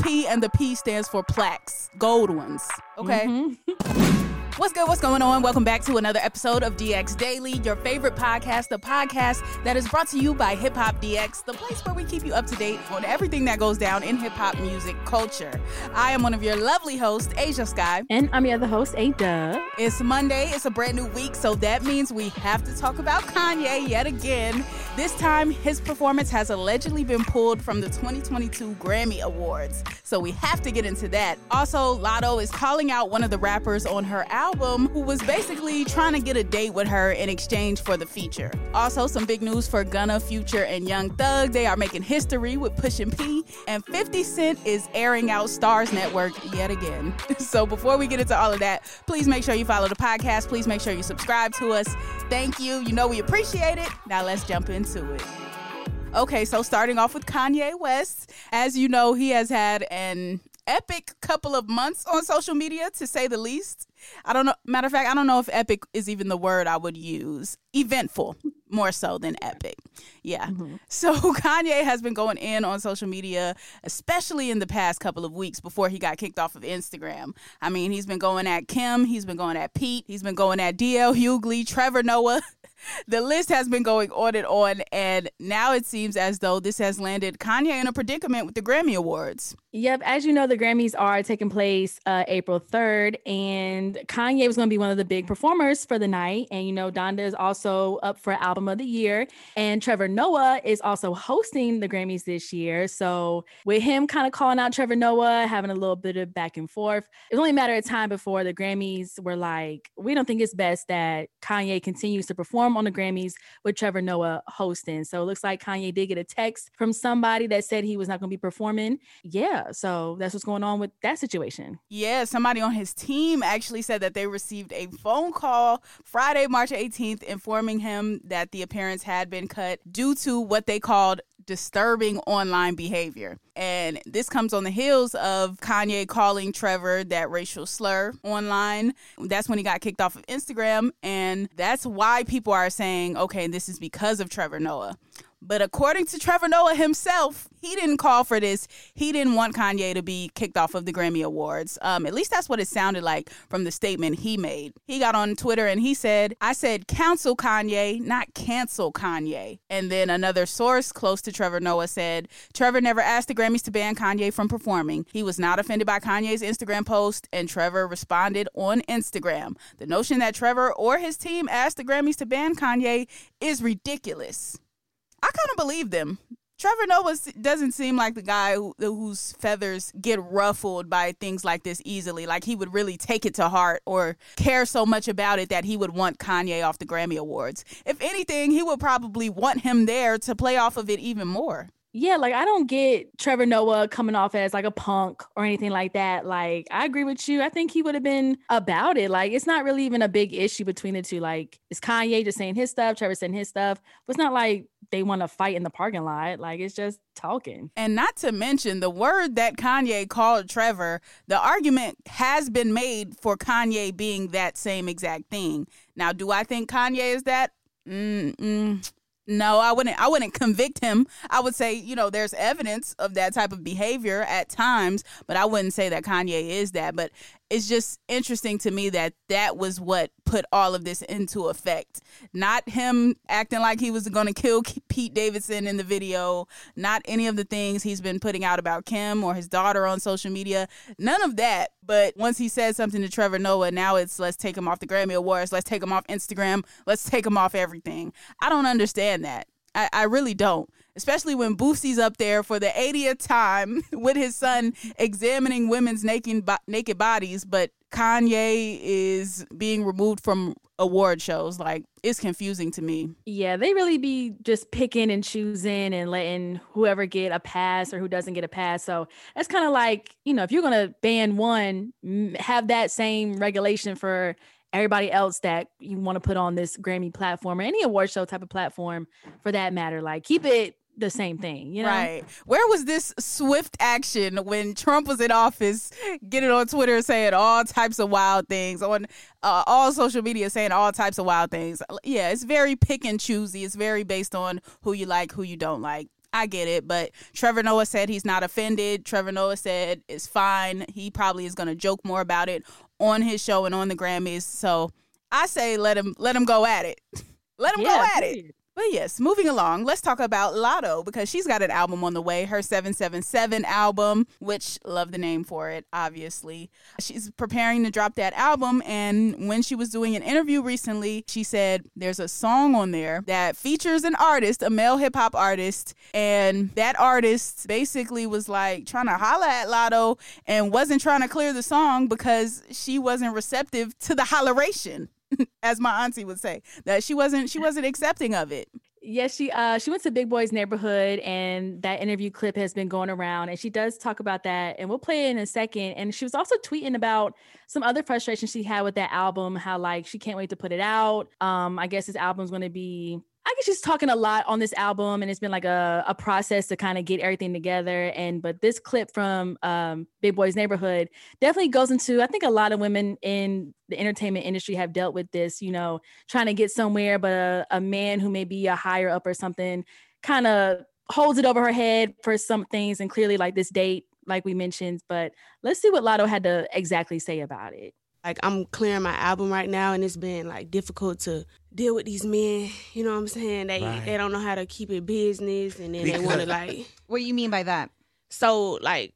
P and the P stands for plaques, gold ones. Okay. Mm-hmm. What's good? What's going on? Welcome back to another episode of DX Daily, your favorite podcast, the podcast that is brought to you by Hip Hop DX, the place where we keep you up to date on everything that goes down in hip hop music culture. I am one of your lovely hosts, Ashia Skye. And I'm your other host, Ada. It's Monday, it's a brand new week, so that means we have to talk about Kanye yet again. This time, his performance has allegedly been pulled from the 2022 Grammy Awards, so we have to get into that. Also, Latto is calling out one of the rappers on her album who was basically trying to get a date with her in exchange for the feature. Also, some big news for Gunna, Future, and Young Thug. They are making history with Pushin P, and 50 Cent is airing out Starz Network yet again. so before we get into all of that, please make sure you follow the podcast. Please make sure you subscribe to us. Thank you. You know we appreciate it. Now let's jump into it. Okay, so starting off with Kanye West. As you know, he has had an epic couple of months on social media, to say the least. I don't know. Matter of fact, I don't know if epic is even the word I would use. Eventful, more so than epic. Yeah. Mm-hmm. So Kanye has been going in on social media, especially in the past couple of weeks before he got kicked off of Instagram. I mean, he's been going at Kim, he's been going at Pete, he's been going at DL Hughley, Trevor Noah. the list has been going on and on, and now it seems as though this has landed Kanye in a predicament with the Grammy Awards. Yep, as you know, the Grammys are taking place uh, April 3rd, and Kanye was going to be one of the big performers for the night. And you know, Donda is also up for Album of the Year, and Trevor Noah is also hosting the Grammys this year. So, with him kind of calling out Trevor Noah, having a little bit of back and forth, it was only a matter of time before the Grammys were like, we don't think it's best that Kanye continues to perform perform on the Grammys with Trevor Noah hosting. So it looks like Kanye did get a text from somebody that said he was not going to be performing. Yeah, so that's what's going on with that situation. Yeah, somebody on his team actually said that they received a phone call Friday, March 18th, informing him that the appearance had been cut due to what they called disturbing online behavior. And this comes on the heels of Kanye calling Trevor that racial slur online. That's when he got kicked off of Instagram. And that's why people are saying, okay, this is because of Trevor Noah. But according to Trevor Noah himself, he didn't call for this. He didn't want Kanye to be kicked off of the Grammy Awards. Um, at least that's what it sounded like from the statement he made. He got on Twitter and he said, I said counsel Kanye, not cancel Kanye. And then another source close to Trevor Noah said, Trevor never asked the Grammys to ban Kanye from performing. He was not offended by Kanye's Instagram post, and Trevor responded on Instagram. The notion that Trevor or his team asked the Grammys to ban Kanye is ridiculous. I kind of believe them. Trevor Noah doesn't seem like the guy who, whose feathers get ruffled by things like this easily. Like he would really take it to heart or care so much about it that he would want Kanye off the Grammy Awards. If anything, he would probably want him there to play off of it even more yeah, like I don't get Trevor Noah coming off as like a punk or anything like that. Like I agree with you. I think he would have been about it. Like it's not really even a big issue between the two. Like it's Kanye just saying his stuff, Trevor saying his stuff. But it's not like they want to fight in the parking lot. Like it's just talking. And not to mention the word that Kanye called Trevor, the argument has been made for Kanye being that same exact thing. Now, do I think Kanye is that? Mm-mm. No, I wouldn't I wouldn't convict him. I would say, you know, there's evidence of that type of behavior at times, but I wouldn't say that Kanye is that. But it's just interesting to me that that was what put all of this into effect. Not him acting like he was going to kill Pete Davidson in the video, not any of the things he's been putting out about Kim or his daughter on social media. None of that. But once he said something to Trevor Noah, now it's let's take him off the Grammy Awards, let's take him off Instagram, let's take him off everything. I don't understand that. I, I really don't especially when Boosie's up there for the 80th time with his son examining women's naked naked bodies, but Kanye is being removed from award shows. Like it's confusing to me. Yeah, they really be just picking and choosing and letting whoever get a pass or who doesn't get a pass. So that's kind of like, you know, if you're going to ban one, have that same regulation for everybody else that you want to put on this Grammy platform or any award show type of platform for that matter. Like keep it the same thing, you know? Right. Where was this swift action when Trump was in office, getting on Twitter saying all types of wild things, on uh, all social media saying all types of wild things? Yeah, it's very pick and choosy. It's very based on who you like, who you don't like. I get it, but Trevor Noah said he's not offended. Trevor Noah said it's fine. He probably is going to joke more about it on his show and on the Grammys. So I say let him let him go at it. let him yeah, go at it. But yes, moving along, let's talk about Latto because she's got an album on the way, her 777 album, which love the name for it, obviously. She's preparing to drop that album and when she was doing an interview recently, she said there's a song on there that features an artist, a male hip hop artist, and that artist basically was like trying to holla at Latto and wasn't trying to clear the song because she wasn't receptive to the holleration. as my auntie would say, that she wasn't she wasn't accepting of it. Yes, she uh she went to Big Boy's neighborhood and that interview clip has been going around and she does talk about that and we'll play it in a second. And she was also tweeting about some other frustrations she had with that album, how like she can't wait to put it out. Um, I guess this album's gonna be I guess she's talking a lot on this album, and it's been like a, a process to kind of get everything together. And but this clip from um, Big Boy's Neighborhood definitely goes into. I think a lot of women in the entertainment industry have dealt with this. You know, trying to get somewhere, but a, a man who may be a higher up or something kind of holds it over her head for some things, and clearly like this date, like we mentioned. But let's see what Latto had to exactly say about it like I'm clearing my album right now and it's been like difficult to deal with these men, you know what I'm saying? They right. they don't know how to keep it business and then because they want to like What do you mean by that? So like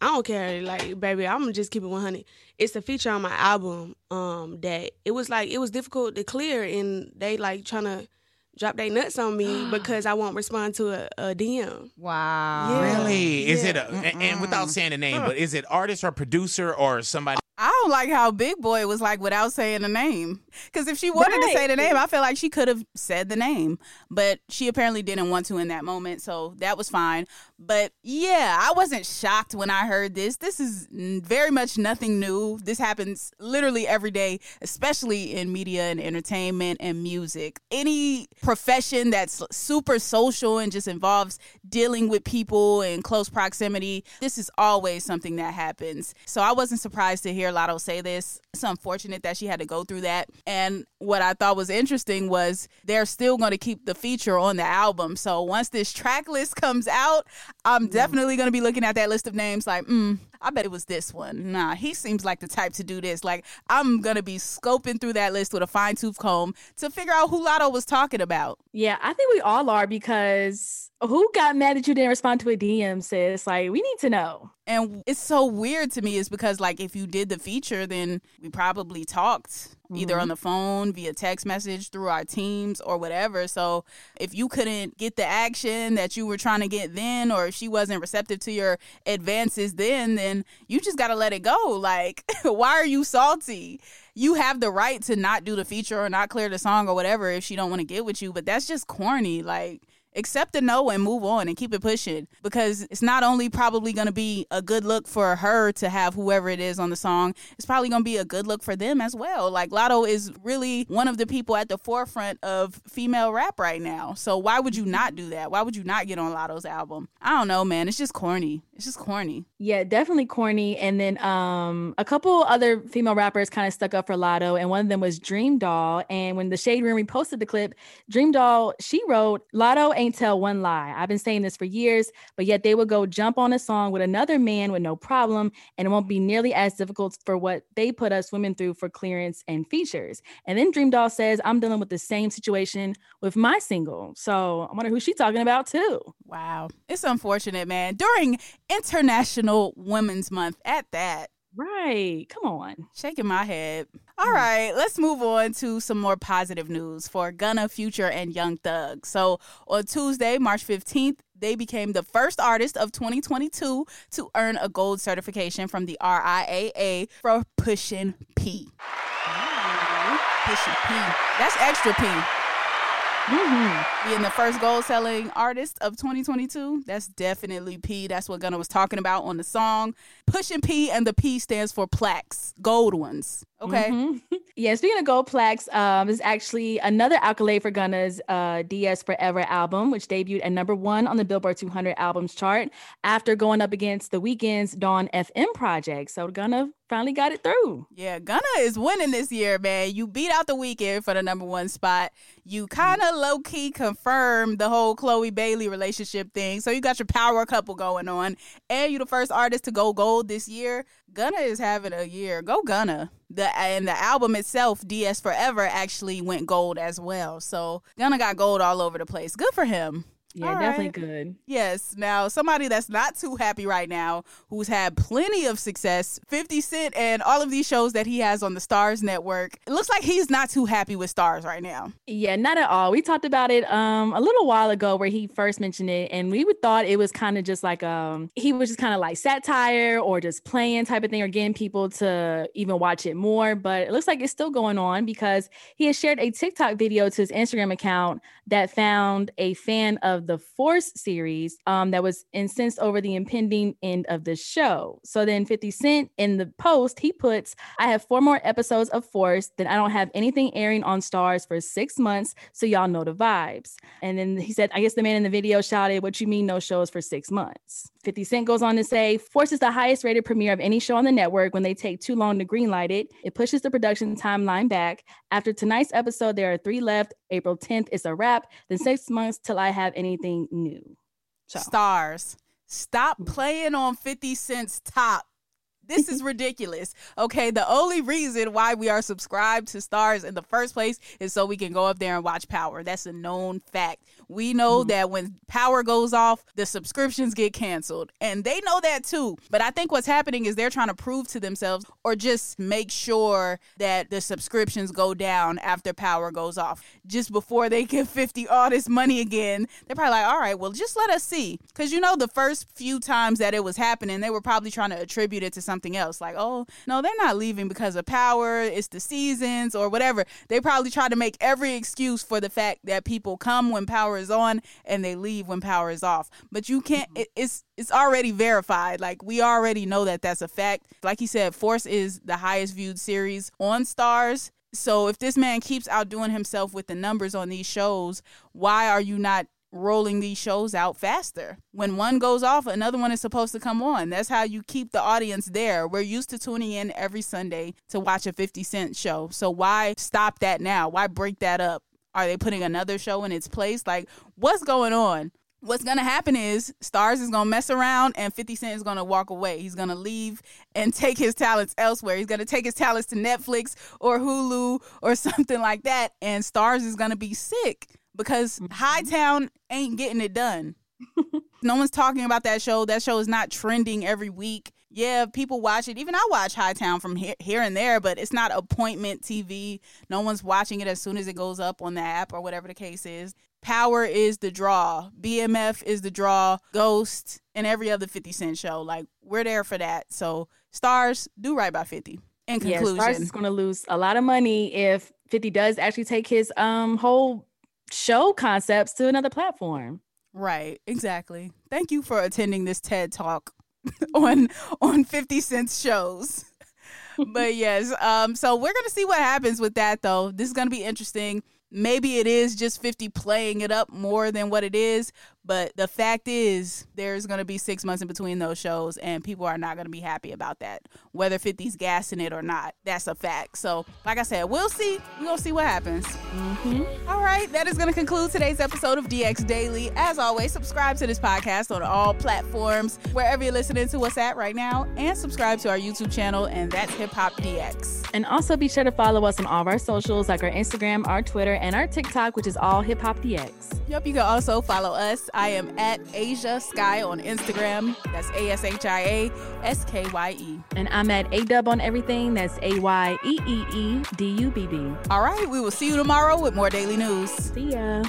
I don't care like baby, I'm gonna just keep it 100. It's a feature on my album um that it was like it was difficult to clear and they like trying to drop their nuts on me because I won't respond to a, a DM. Wow. Yeah. Really? Is yeah. it a, and, and without saying the name, huh. but is it artist or producer or somebody I don't like how Big Boy was like without saying the name. Because if she wanted right. to say the name, I feel like she could have said the name. But she apparently didn't want to in that moment. So that was fine. But yeah, I wasn't shocked when I heard this. This is very much nothing new. This happens literally every day, especially in media and entertainment and music. Any profession that's super social and just involves dealing with people in close proximity, this is always something that happens. So I wasn't surprised to hear Latto say this. It's unfortunate that she had to go through that. And what I thought was interesting was they're still going to keep the feature on the album. So once this track list comes out, I'm mm. definitely going to be looking at that list of names like, mm, I bet it was this one. Nah, he seems like the type to do this. Like, I'm going to be scoping through that list with a fine tooth comb to figure out who Latto was talking about. Yeah, I think we all are because who got mad that you didn't respond to a DM, sis? Like, we need to know. And it's so weird to me is because, like, if you did the feature, then we probably talked mm-hmm. either on mm-hmm. the phone, via text message, through our teams, or whatever. So if you couldn't get the action that you were trying to get then, or if she wasn't receptive to your advances then, then you just got to let it go. Like, why are you salty? you have the right to not do the feature or not clear the song or whatever if she don't want to get with you but that's just corny like accept the no and move on and keep it pushing because it's not only probably going to be a good look for her to have whoever it is on the song, it's probably going to be a good look for them as well. Like Latto is really one of the people at the forefront of female rap right now. So why would you not do that? Why would you not get on Latto's album? I don't know, man. It's just corny. It's just corny. Yeah, definitely corny. And then um a couple other female rappers kind of stuck up for Latto, and one of them was Dream Doll. And when the Shade Room reposted the clip, Dream Doll, she wrote, Latto ain't tell one lie. I've been saying this for years, but yet they would go jump on a song with another man with no problem, and it won't be nearly as difficult for what they put us women through for clearance and features. And then Dream Doll says, I'm dealing with the same situation with my single. So I wonder who she's talking about too. Wow. It's unfortunate, man. During International Women's Month at that. Right. Come on. Shaking my head. All right, let's move on to some more positive news for Gunna, Future, and Young Thug. So on Tuesday, March 15th, they became the first artist of 2022 to earn a gold certification from the RIAA for Pushin P. Pushin P. That's extra P. Mm-hmm. Being the first gold selling artist of 2022, that's definitely P. That's what Gunna was talking about on the song. Pushin P and the P stands for plaques, gold ones. Okay. Mm-hmm. Yeah, speaking of gold plaques, um, is actually another accolade for Gunna's uh, DS Forever album, which debuted at number one on the Billboard 200 albums chart after going up against the Weeknd's Dawn FM project. So Gunna finally got it through. Yeah, Gunna is winning this year, man. You beat out the Weeknd for the number one spot. You kind of low key confirmed the whole Chloe Bailey relationship thing. So you got your power couple going on, and you're the first artist to go gold this year. Gunna is having a year. Go Gunna. The and the album itself, DS Forever, actually went gold as well. So Gunna got gold all over the place. Good for him. Yeah, All definitely right. good. Yes. Now, somebody that's not too happy right now, who's had plenty of success, 50 Cent and all of these shows that he has on the Starz network. It looks like he's not too happy with Starz right now. Yeah, not at all. We talked about it um a little while ago where he first mentioned it, and we would thought it was kind of just like um he was just kind of like satire or just playing type of thing or getting people to even watch it more. But it looks like it's still going on because he has shared a TikTok video to his Instagram account that found a fan of the Force series um, that was incensed over the impending end of the show. So then 50 Cent in the post, he puts, I have four more episodes of Force, then I don't have anything airing on Starz for six months. So y'all know the vibes. And then he said, I guess the man in the video shouted, What you mean no shows for six months? 50 Cent goes on to say, Force is the highest rated premiere of any show on the network when they take too long to greenlight it. It pushes the production timeline back. After tonight's episode, there are three left. April 10th is a wrap. Then six months till I have anything new. So. Starz. Stop mm. playing on 50 Cent's top. This is ridiculous. Okay, the only reason why we are subscribed to Starz in the first place is so we can go up there and watch Power. That's a known fact. We know mm-hmm. that when power goes off, the subscriptions get canceled. And they know that too. But I think what's happening is they're trying to prove to themselves or just make sure that the subscriptions go down after power goes off. Just before they give 50 all this money again, they're probably like, all right, well, just let us see. Because you know, the first few times that it was happening, they were probably trying to attribute it to something else. Like, oh, no, they're not leaving because of power. It's the seasons or whatever. They probably tried to make every excuse for the fact that people come when power power is on and they leave when power is off. But you can't. Mm-hmm. It, it's it's already verified. Like we already know that that's a fact. Like he said, Force is the highest viewed series on Starz. So if this man keeps outdoing himself with the numbers on these shows, why are you not rolling these shows out faster. When one goes off, another one is supposed to come on. That's how you keep the audience there. We're used to tuning in every Sunday to watch a 50 Cent show. So why stop that now? Why break that up? Are they putting another show in its place? Like, what's going on? What's gonna happen is Starz is gonna mess around and 50 Cent is gonna walk away. He's gonna leave and take his talents elsewhere. He's gonna take his talents to Netflix or Hulu or something like that. And Starz is gonna be sick because mm-hmm. Hightown ain't getting it done. no one's talking about that show. That show is not trending every week yeah, people watch it. Even I watch Hightown from here, here and there, but it's not appointment TV. No one's watching it as soon as it goes up on the app or whatever the case is. Power is the draw. BMF is the draw. Ghost and every other 50 Cent show. Like, we're there for that. So, Starz, do right by 50. In conclusion. Yeah, Starz is going to lose a lot of money if 50 does actually take his um whole show concepts to another platform. Right, exactly. Thank you for attending this TED Talk. on on 50 Cent's shows. but yes, um, so we're gonna see what happens with that though. This is gonna be interesting. Maybe it is just 50 playing it up more than what it is, But the fact is, there's going to be six months in between those shows, and people are not going to be happy about that. Whether 50's gassing it or not, that's a fact. So, like I said, we'll see. We're going to see what happens. Mm-hmm. All right, that is going to conclude today's episode of DX Daily. As always, subscribe to this podcast on all platforms, wherever you're listening to us at right now, and subscribe to our YouTube channel, and that's Hip Hop DX. And also be sure to follow us on all of our socials, like our Instagram, our Twitter, and our TikTok, which is all Hip Hop DX. Yep, you can also follow us. I am at Ashia Skye on Instagram. That's A S H I A S K Y E. And I'm at Ayeeedubb on everything. That's A Y E E E D U B B. All right, we will see you tomorrow with more daily news. See ya.